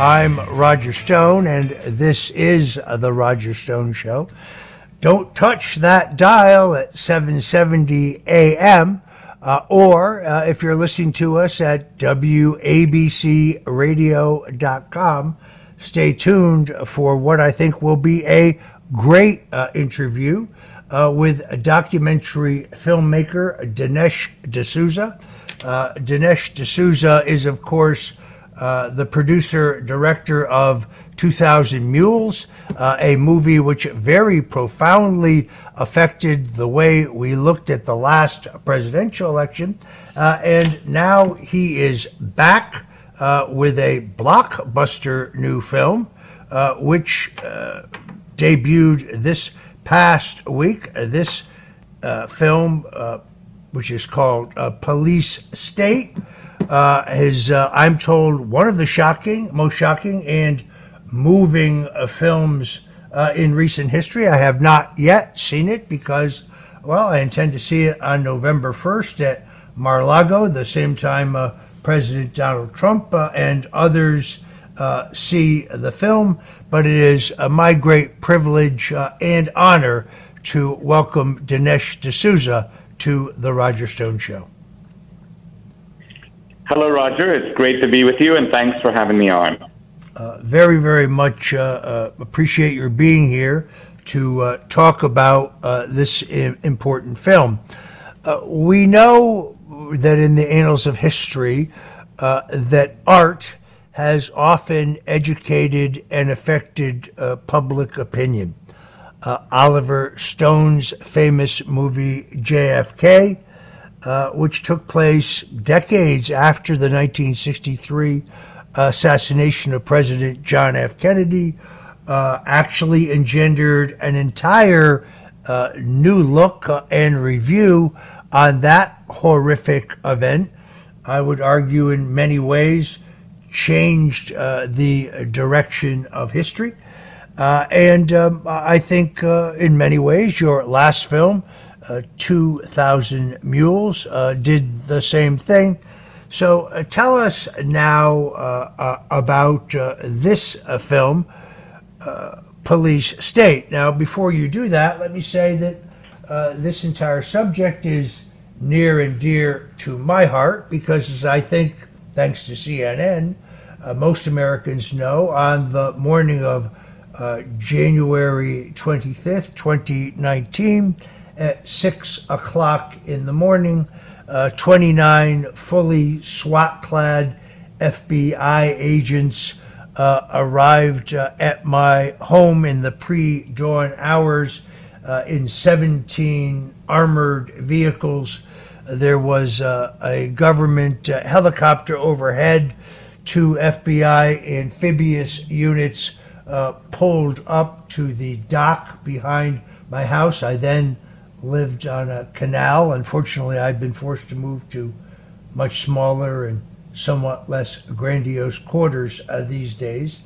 I'm Roger Stone, and this is The Roger Stone Show. Don't touch that dial at 770 AM, uh, or uh, if you're listening to us at WABCRadio.com, stay tuned for what I think will be a great uh, interview uh, with documentary filmmaker, Dinesh D'Souza. Uh, Dinesh D'Souza is, of course, uh, the producer director of 2000 Mules, uh, a movie which very profoundly affected the way we looked at the last presidential election. Uh, and now he is back uh, with a blockbuster new film, uh, which debuted this past week. This film, which is called Police State uh, is, uh, I'm told, one of the shocking, most shocking, and moving uh, films uh, in recent history. I have not yet seen it because, well, I intend to see it on November 1st at Mar-a-Lago, the same time uh, President Donald Trump uh, and others see the film. But it is my great privilege and honor to welcome Dinesh D'Souza to the Roger Stone Show. Hello, Roger. It's great to be with you, and thanks for having me on. Uh, very, very much uh, uh, appreciate your being here to uh, talk about uh, this important film. We know that in the annals of history, that art has often educated and affected public opinion. Oliver Stone's famous movie JFK uh, which took place decades after the 1963 assassination of President John F. Kennedy, uh, actually engendered an entire uh, new look and review on that horrific event. I would argue, in many ways, changed uh, the direction of history. Uh, and um, I think, in many ways, your last film, uh, 2,000 Mules uh, did the same thing. So uh, tell us now uh, uh, about uh, this film, Police State. Now, before you do that, let me say that this entire subject is near and dear to my heart because, as I think, thanks to CNN, most Americans know, on the morning of January 25th, 2019, at 6 o'clock in the morning. Uh, 29 fully SWAT clad FBI agents uh, arrived uh, at my home in the pre dawn hours uh, in 17 armored vehicles. There was uh, a government uh, helicopter overhead. Two FBI amphibious units pulled up to the dock behind my house. I then lived on a canal. Unfortunately, I've been forced to move to much smaller and somewhat less grandiose quarters uh, these days.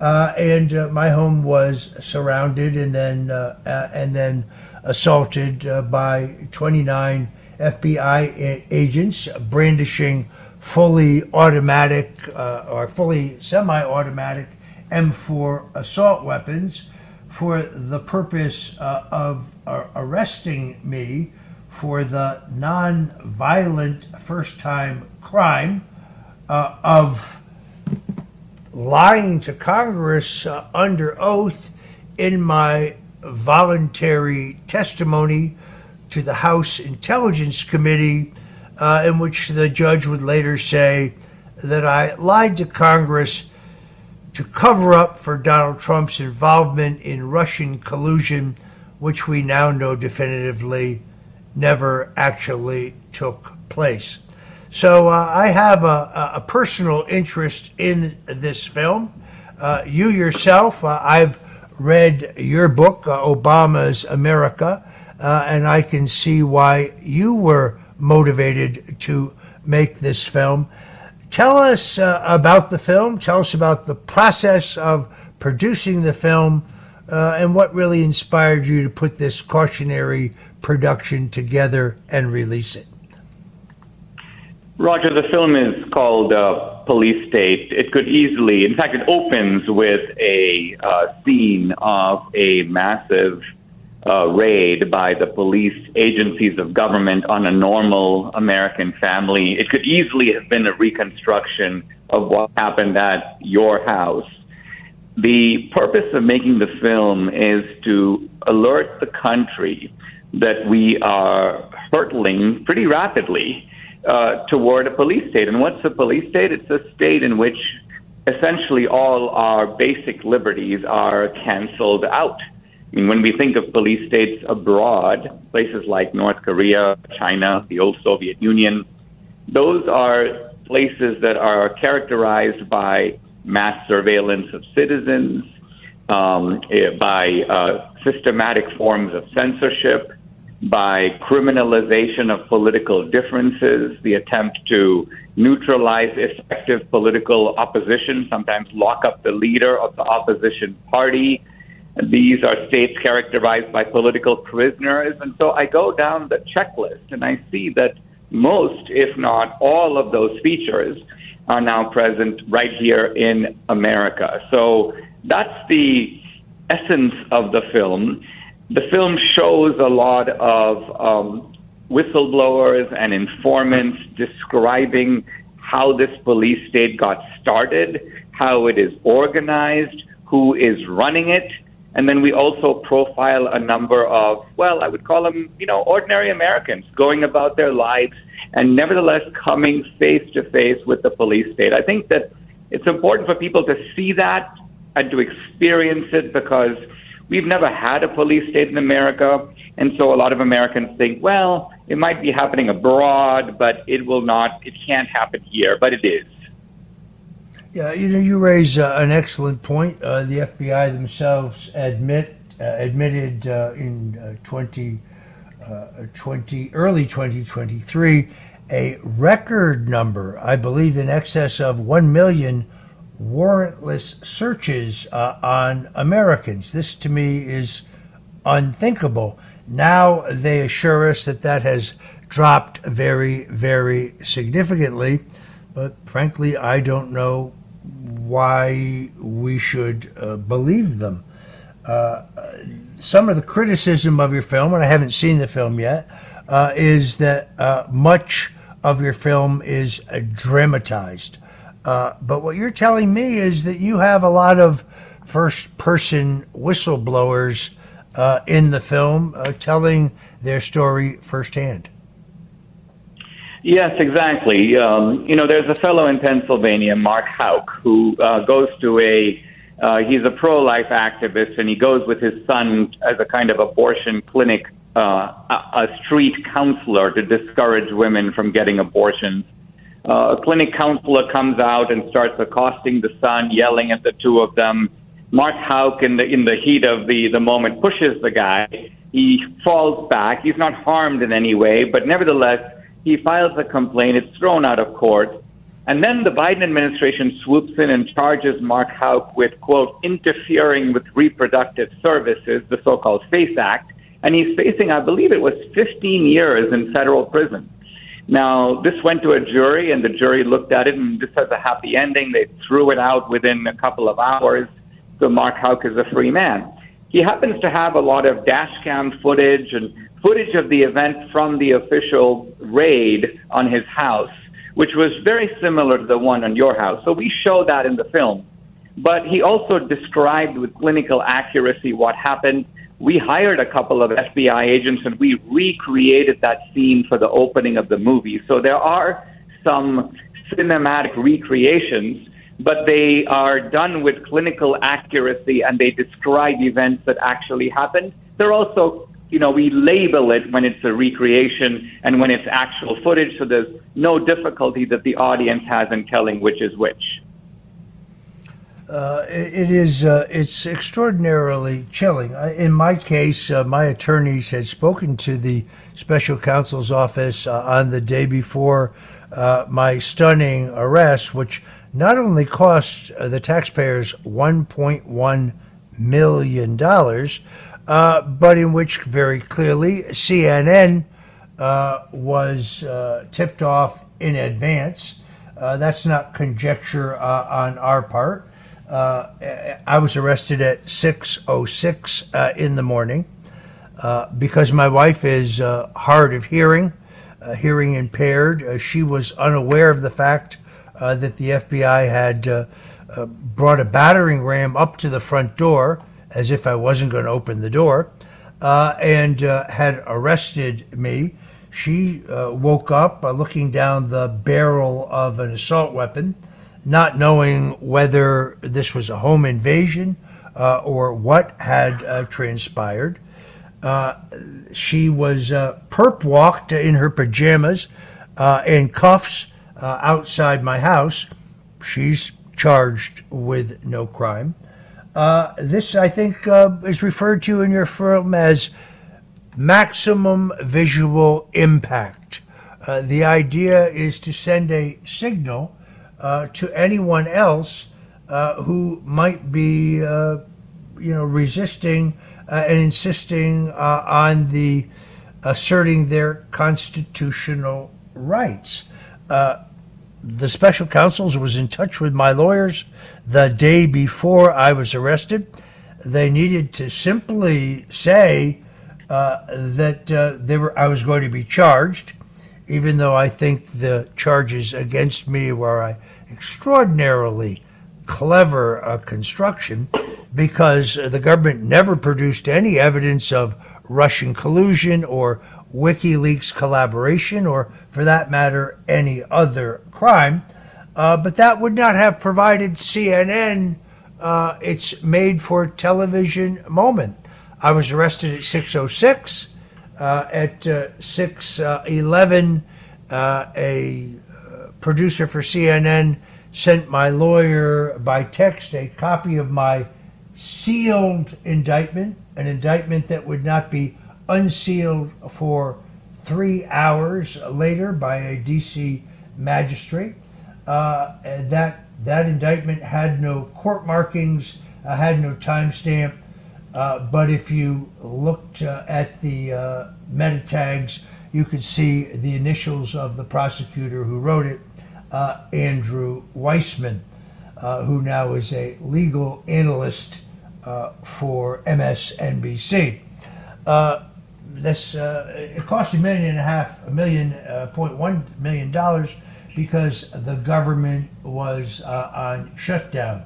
Uh, and uh, my home was surrounded and then uh, uh, and then assaulted uh, by 29 FBI agents brandishing fully automatic or fully semi-automatic M4 assault weapons for the purpose uh, of uh, arresting me for the non-violent first-time crime uh, of lying to Congress uh, under oath in my voluntary testimony to the House Intelligence Committee, uh, in which the judge would later say that I lied to Congress to cover up for Donald Trump's involvement in Russian collusion, which we now know definitively never actually took place. So uh, I have a, a, personal interest in this film. Uh, you yourself, uh, I've read your book, uh, Obama's America, uh, and I can see why you were motivated to make this film. Tell us uh, about the film. Tell us about the process of producing the film uh, and what really inspired you to put this cautionary production together and release it. Roger, the film is called uh, Police State. It could easily, in fact, it opens with a uh, scene of a massive uh, raid by the police agencies of government on a normal American family. It could easily have been a reconstruction of what happened at your house. The purpose of making the film is to alert the country that we are hurtling pretty rapidly uh, toward a police state. And what's a police state? It's a state in which essentially all our basic liberties are canceled out. I mean, when we think of police states abroad, places like North Korea, China, the old Soviet Union, those are places that are characterized by mass surveillance of citizens, um, eh, by uh, systematic forms of censorship, by criminalization of political differences, the attempt to neutralize effective political opposition, sometimes lock up the leader of the opposition party. These are states characterized by political prisoners. And so I go down the checklist and I see that most, if not all, of those features are now present right here in America. So that's the essence of the film the film shows a lot of um, whistleblowers and informants describing how this police state got started, how it is organized, who is running it. And then we also profile a number of, well, I would call them, you know, ordinary Americans going about their lives and nevertheless coming face to face with the police state. I think that it's important for people to see that and to experience it because We've never had a police state in America, and so a lot of Americans think, well, it might be happening abroad, but it will not, it can't happen here, but it is. Yeah, you know, you raise uh, an excellent point. Uh, the FBI themselves admit uh, admitted uh, in uh, 20, uh, 20, early 2023 a record number, I believe, in excess of 1 million warrantless searches on Americans. This to me is unthinkable. Now they assure us that that has dropped very, very significantly. But frankly, I don't know why we should uh, believe them. Uh, some of the criticism of your film, and I haven't seen the film yet, uh, is that uh, much of your film is dramatized. Uh, but what you're telling me is that you have a lot of first person whistleblowers uh, in the film uh, telling their story firsthand. Yes, exactly. Um, you know, there's a fellow in Pennsylvania, Mark Houck, who uh, goes to a uh, he's a pro-life activist, and he goes with his son as a kind of abortion clinic, uh, a, a street counselor to discourage women from getting abortions uh, a clinic counselor comes out and starts accosting the son, yelling at the two of them. Mark Houck, in the in the heat of the the moment, pushes the guy. He falls back. He's not harmed in any way, but nevertheless, he files a complaint. It's thrown out of court. And then the Biden administration swoops in and charges Mark Houck with, quote, interfering with reproductive services, the so called FACE Act. And he's facing, I believe it was 15 years in federal prison. Now, this went to a jury, and the jury looked at it, and this has a happy ending. They threw it out within a couple of hours. So Mark Houck is a free man. He happens to have a lot of dash cam footage and footage of the event from the official raid on his house, which was very similar to the one on your house. So we show that in the film. But he also described with clinical accuracy what happened we hired a couple of FBI agents and we recreated that scene for the opening of the movie. So there are some cinematic recreations, but they are done with clinical accuracy and they describe events that actually happened. They're also, you know, we label it when it's a recreation and when it's actual footage, so there's no difficulty that the audience has in telling which is which. Uh, it, is. Uh, it's extraordinarily chilling. In my case, uh, my attorneys had spoken to the special counsel's office uh, on the day before uh, my stunning arrest, which not only cost uh, the taxpayers 1.1 million dollars, but in which very clearly CNN was tipped off in advance. that's not conjecture on our part. Uh, I was arrested at 6:06 uh, in the morning uh, because my wife is uh, hard of hearing, uh, hearing impaired. Uh, she was unaware of the fact that the FBI had brought a battering ram up to the front door, as if I wasn't going to open the door, and had arrested me. She woke up looking down the barrel of an assault weapon not knowing whether this was a home invasion uh, or what had uh, transpired. Uh, she was uh, perp walked in her pajamas uh, and cuffs uh, outside my house. She's charged with no crime. This, I think, is referred to in your film as maximum visual impact. the idea is to send a signal uh, to anyone else uh, who might be, uh, you know, resisting uh, and insisting uh, on the asserting their constitutional rights. The special counsels was in touch with my lawyers the day before I was arrested. They needed to simply say that they were I was going to be charged even though I think the charges against me were a extraordinarily clever uh, construction because the government never produced any evidence of Russian collusion or WikiLeaks collaboration, or for that matter, any other crime. Uh, but that would not have provided CNN uh, its made for television moment. I was arrested at 606. Uh, at uh, 611, uh, a producer for CNN sent my lawyer by text a copy of my sealed indictment, an indictment that would not be unsealed for three hours later by a DC magistrate. Uh, that that indictment had no court markings, uh, had no timestamp. Uh, but if you looked uh, at the uh, meta tags, you could see the initials of the prosecutor who wrote it uh, Andrew Weissmann, uh, who now is a legal analyst for MSNBC. Uh, this uh, it cost a million and a half, a million uh, point one million dollars because the government was on shutdown.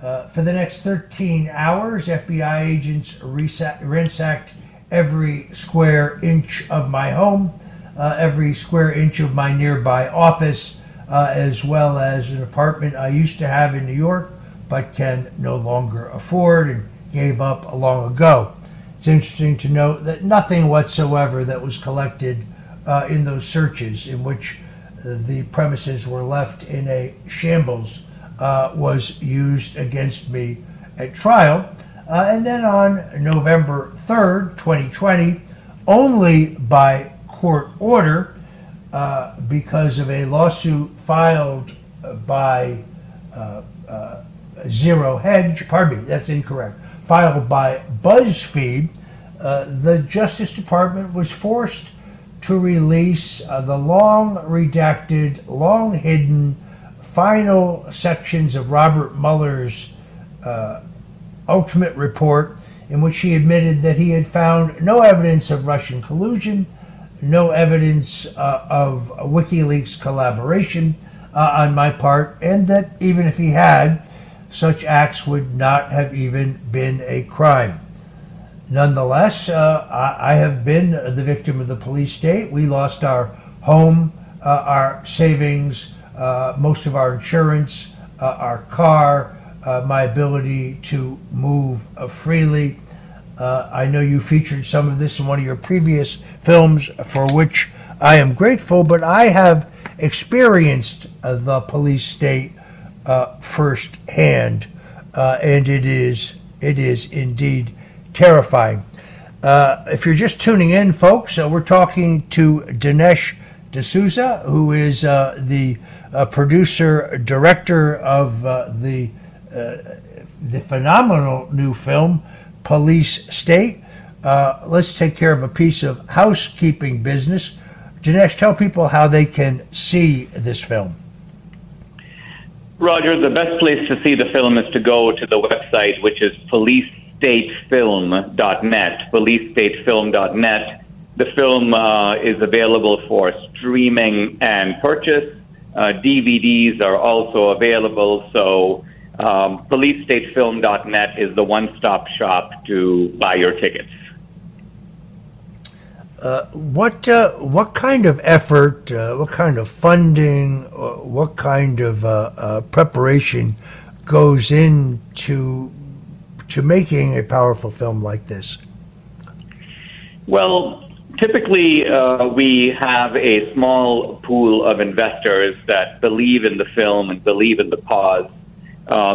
for the next 13 hours, FBI agents ransacked every square inch of my home, every square inch of my nearby office, uh, as well as an apartment I used to have in New York, but can no longer afford and gave up long ago. It's interesting to note that nothing whatsoever that was collected uh, in those searches, in which the premises were left in a shambles, uh, was used against me at trial. Uh, and then on November 3rd, 2020, only by court order, uh, because of a lawsuit filed by uh, Zero Hedge, pardon me, that's incorrect, filed by BuzzFeed, uh, the Justice Department was forced to release uh, the long redacted, long hidden final sections of Robert Mueller's uh, ultimate report, in which he admitted that he had found no evidence of Russian collusion no evidence uh, of WikiLeaks collaboration uh, on my part, and that even if he had, such acts would not have even been a crime. Nonetheless, uh, I, I, have been the victim of the police state. We lost our home, uh, our savings, uh, most of our insurance, uh, our car, my ability to move freely. Uh, I know you featured some of this in one of your previous films, for which I am grateful, but I have experienced uh, the police state uh, firsthand. uh, and it is it is indeed terrifying. Uh, if you're just tuning in, folks, uh, we're talking to Dinesh D'Souza, who is uh, the uh, producer director of uh, the the phenomenal new film Police State. let's take care of a piece of housekeeping business. Dinesh, tell people how they can see this film. Roger, the best place to see the film is to go to the website, which is policestatefilm.net. Policestatefilm.net. The film uh, is available for streaming and purchase. Uh, DVDs are also available, so um, policestatefilm.net is the one stop shop to buy your tickets. Uh, what uh, what kind of effort, uh, what kind of funding, what kind of uh, uh, preparation goes into to making a powerful film like this? Well, typically we have a small pool of investors that believe in the film and believe in the cause.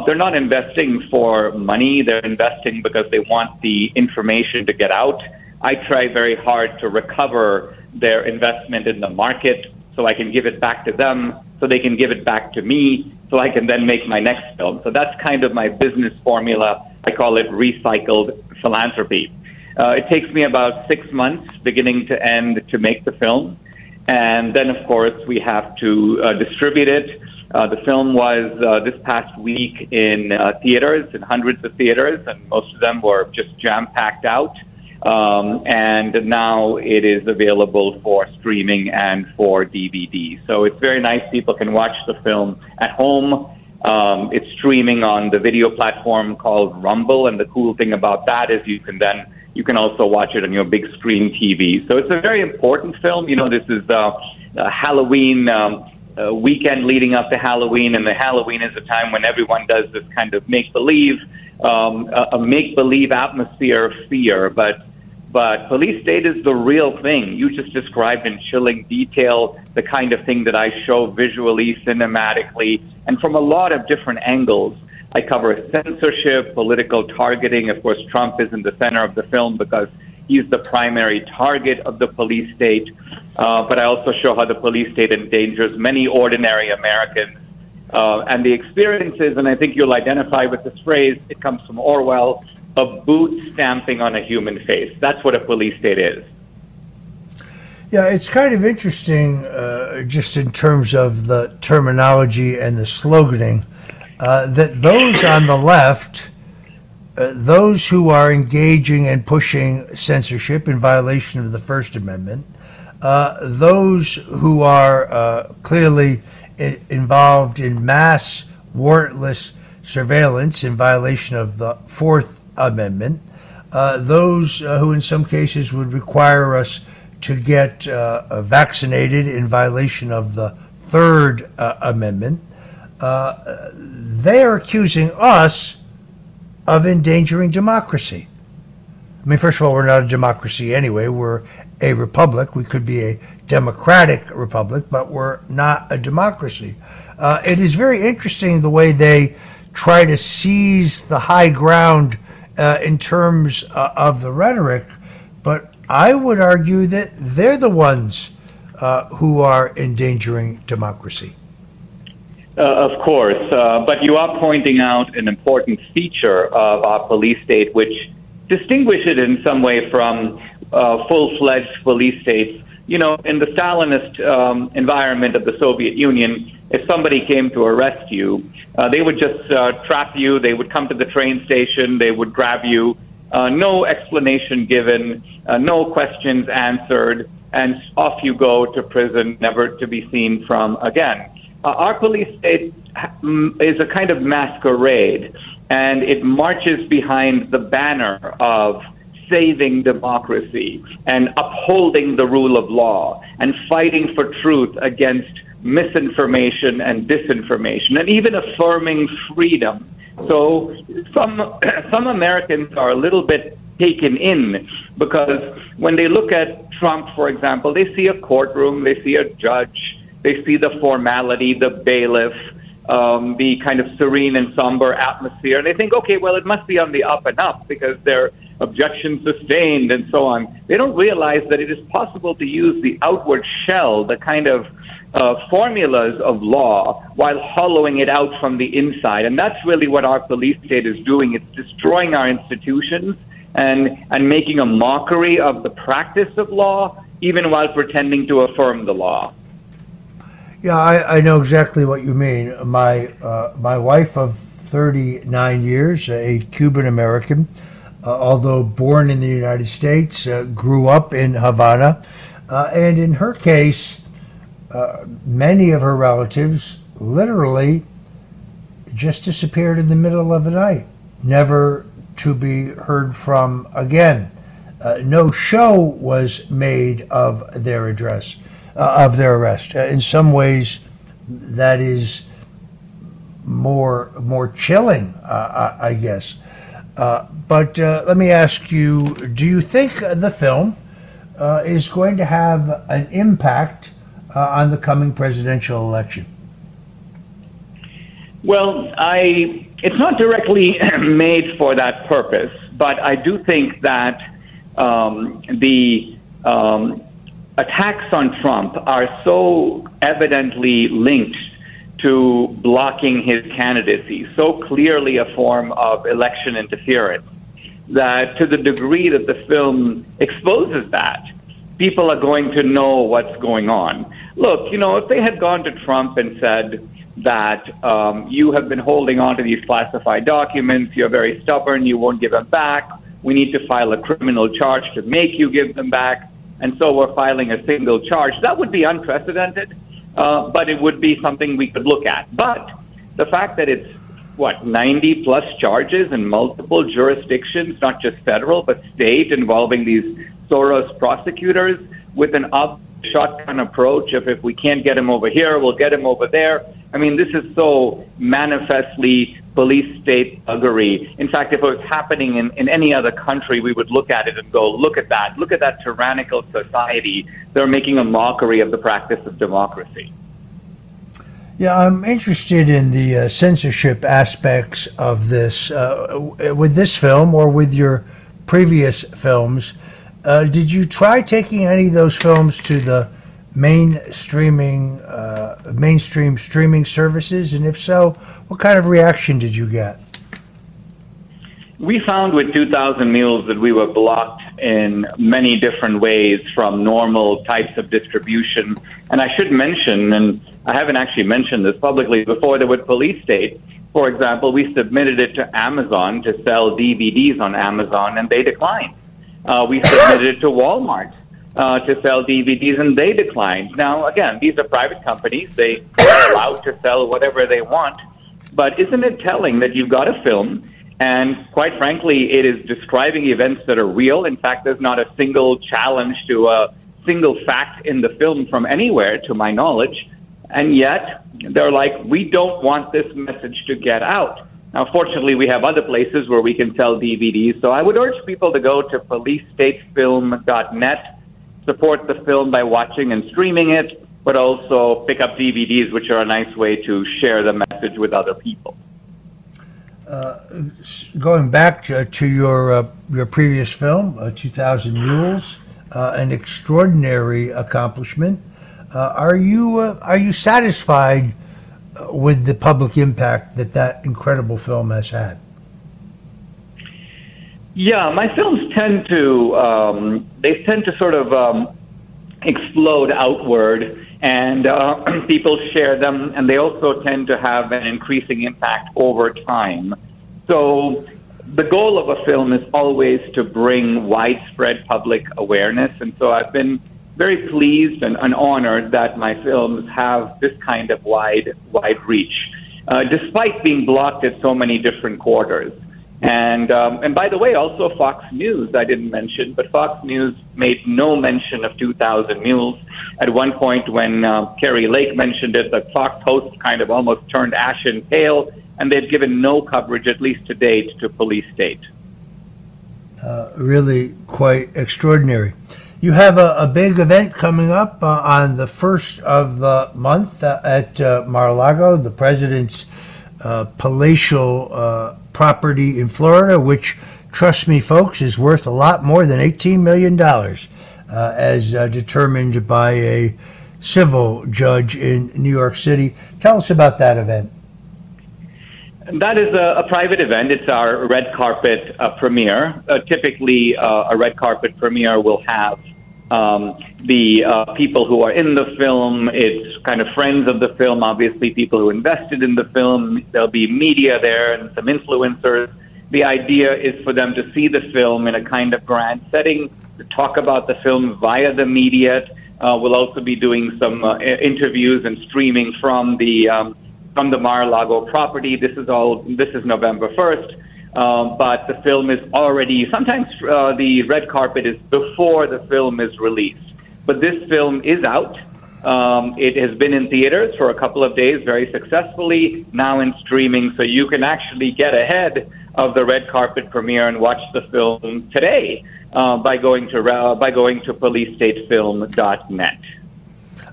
they're not investing for money; they're investing because they want the information to get out I try very hard to recover their investment in the market so I can give it back to them, so they can give it back to me, so I can then make my next film. So that's kind of my business formula. I call it recycled philanthropy. Uh, it takes me about six months, beginning to end, to make the film. And then, of course, we have to uh, distribute it. Uh, the film was uh, this past week in uh, theaters, in hundreds of theaters, and most of them were just jam packed out. Um, and now it is available for streaming and for DVD. So it's very nice. People can watch the film at home. Um, it's streaming on the video platform called Rumble, and the cool thing about that is you can then you can also watch it on your big screen TV. So it's a very important film. You know, this is uh, a Halloween. Um, uh, weekend leading up to Halloween, and the Halloween is a time when everyone does this kind of make believe, um, a, make believe atmosphere of fear. But but police state is the real thing. You just described in chilling detail the kind of thing that I show visually, cinematically, and from a lot of different angles. I cover censorship, political targeting. Of course, Trump is in the center of the film because he's the primary target of the police state. Uh, but I also show how the police state endangers many ordinary Americans. Uh, and the experiences, and I think you'll identify with this phrase, it comes from Orwell a boot stamping on a human face. That's what a police state is. Yeah, it's kind of interesting, uh, just in terms of the terminology and the sloganing, uh, that those on the left, uh, those who are engaging and pushing censorship in violation of the First Amendment, uh, those who are uh, clearly involved in mass warrantless surveillance in violation of the Fourth Amendment, uh, those uh, who in some cases would require us to get uh, vaccinated in violation of the Third uh, Amendment, uh, they are accusing us of endangering democracy. I mean, first of all, we're not a democracy anyway. We're a republic. We could be a democratic republic, but we're not a democracy. Uh, it is very interesting the way they try to seize the high ground uh, in terms uh, of the rhetoric, but I would argue that they're the ones uh, who are endangering democracy. Uh, of course, uh, but you are pointing out an important feature of our police state, which distinguishes it in some way from uh, full-fledged police states. You know, in the Stalinist um, environment of the Soviet Union, if somebody came to arrest you, uh, they would just uh, trap you. They would come to the train station. They would grab you. Uh, no explanation given, uh, no questions answered, and off you go to prison, never to be seen from again. Uh, our police state mm, is a kind of masquerade, and it marches behind the banner of saving democracy and upholding the rule of law and fighting for truth against misinformation and disinformation, and even affirming freedom. So some some Americans are a little bit taken in because when they look at Trump, for example, they see a courtroom, they see a judge, they see the formality, the bailiff, um, the kind of serene and somber atmosphere. And they think, okay, well, it must be on the up and up because they're objection sustained and so on. They don't realize that it is possible to use the outward shell, the kind of uh, formulas of law, while hollowing it out from the inside. And that's really what our police state is doing. It's destroying our institutions and, and making a mockery of the practice of law, even while pretending to affirm the law. Yeah, I, I know exactly what you mean. My uh, my wife of 39 years, a Cuban American, although born in the United States, uh, grew up in Havana, uh, and in her case, uh, many of her relatives literally just disappeared in the middle of the night, never to be heard from again. Uh, no show was made of their address, uh, of their arrest. Uh, in some ways, that is more more chilling, uh, I, I, guess. Uh, but uh, let me ask you: Do you think the film is going to have an impact on the coming presidential election? Well, I it's not directly made for that purpose, but I do think that um, the um, attacks on Trump are so evidently linked to blocking his candidacy, so clearly a form of election interference, that to the degree that the film exposes that, people are going to know what's going on. Look, you know, if they had gone to Trump and said, that um, you have been holding on to these classified documents. You're very stubborn. You won't give them back. We need to file a criminal charge to make you give them back. And so we're filing a single charge. That would be unprecedented, uh, but it would be something we could look at. But the fact that it's what 90 plus charges in multiple jurisdictions, not just federal but state, involving these Soros prosecutors with an up shotgun approach of if we can't get him over here, we'll get him over there. I mean, this is so manifestly police state buggery. In fact, if it was happening in, in any other country, we would look at it and go, look at that. Look at that tyrannical society. They're making a mockery of the practice of democracy. Yeah, I'm interested in the uh, censorship aspects of this. Uh, with this film or with your previous films, uh, did you try taking any of those films to the mainstreaming, uh, mainstream streaming services? And if so, what kind of reaction did you get? We found with 2,000 Mules that we were blocked in many different ways from normal types of distribution. And I should mention, and I haven't actually mentioned this publicly before, that with Police State, for example, we submitted it to Amazon to sell DVDs on Amazon, and they declined. Uh, we submitted it to Walmart uh, to sell DVDs, and they declined. Now, again, these are private companies; they are allowed to sell whatever they want. But isn't it telling that you've got a film, and quite frankly, it is describing events that are real? In fact, there's not a single challenge to a single fact in the film from anywhere, to my knowledge, and yet they're like, we don't want this message to get out. Now, fortunately, we have other places where we can sell DVDs. So I would urge people to go to policestatefilm.net, support the film by watching and streaming it, but also pick up DVDs, which are a nice way to share the message with other people. Uh, going back to, to your uh, your previous film, uh, 2000 Mules, uh, an extraordinary accomplishment. Uh, are you uh, are you satisfied? with the public impact that that incredible film has had? Yeah, my films tend to um, they tend to sort of um, explode outward, and uh, people share them, and they also tend to have an increasing impact over time. So the goal of a film is always to bring widespread public awareness, and so I've been very pleased and, and honored that my films have this kind of wide wide reach, uh, despite being blocked at so many different quarters. And um, and by the way, also Fox News I didn't mention, but Fox News made no mention of 2,000 Mules. At one point, when uh, Kari Lake mentioned it, the Fox host kind of almost turned ashen pale, and they've given no coverage, at least to date, to Police State. Uh, really quite extraordinary. You have a, a big event coming up uh, on the first of the month uh, at uh, Mar-a-Lago, the president's uh, palatial property in Florida, which, trust me, folks, is worth a lot more than $18 million, uh, as uh, determined by a civil judge in New York City. Tell us about that event. That is a, a private event. It's our red carpet uh, premiere. Uh, typically, uh, a red carpet premiere will have um, the uh, people who are in the film. It's kind of friends of the film, obviously, people who invested in the film. There'll be media there and some influencers. The idea is for them to see the film in a kind of grand setting, to talk about the film via the media. Uh, we'll also be doing some uh, interviews and streaming from the um, from the Mar-a-Lago property. This is all. This is November first. Um, but the film is already. Sometimes uh, the red carpet is before the film is released. But this film is out. Um, it has been in theaters for a couple of days very successfully. Now in streaming, so you can actually get ahead of the red carpet premiere and watch the film today uh, by going to uh, by going to policestatefilm.net.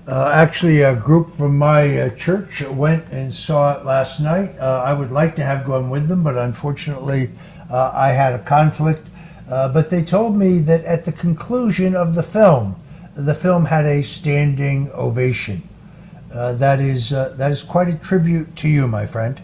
Uh, actually, a group from my uh, church went and saw it last night. Uh, I would like to have gone with them, but unfortunately, uh, I had a conflict. Uh, but they told me that at the conclusion of the film, the film had a standing ovation. Uh, that is that is quite a tribute to you, my friend.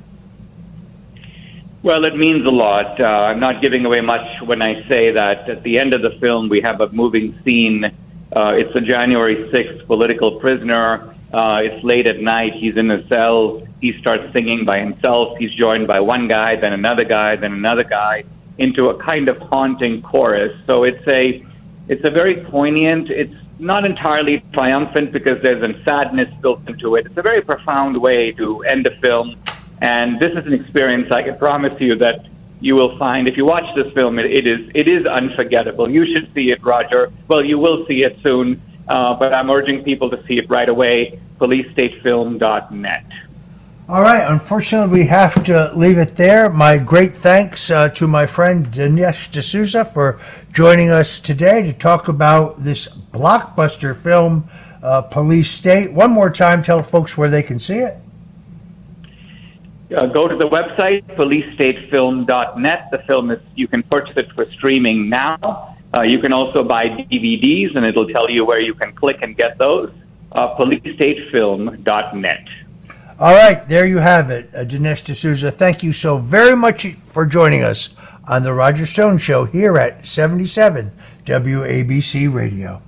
Well, it means a lot. I'm not giving away much when I say that at the end of the film we have a moving scene uh, it's a January 6th political prisoner. Uh, it's late at night. He's in a cell. He starts singing by himself. He's joined by one guy, then another guy, then another guy, into a kind of haunting chorus. So it's a, it's a very poignant. It's not entirely triumphant because there's a sadness built into it. It's a very profound way to end a film, and this is an experience I can promise you that you will find if you watch this film, it, it is it is unforgettable. You should see it, Roger. Well, you will see it soon, uh, but I'm urging people to see it right away. PoliceStateFilm.net. All right. Unfortunately, we have to leave it there. My great thanks uh, to my friend Dinesh D'Souza for joining us today to talk about this blockbuster film, uh, Police State. One more time, tell folks where they can see it. Uh, go to the website, policestatefilm.net. The film is, you can purchase it for streaming now. Uh, you can also buy DVDs, and it'll tell you where you can click and get those. Uh, policestatefilm.net. All right, there you have it. Uh, Dinesh D'Souza, thank you so very much for joining us on The Roger Stone Show here at 77 WABC Radio.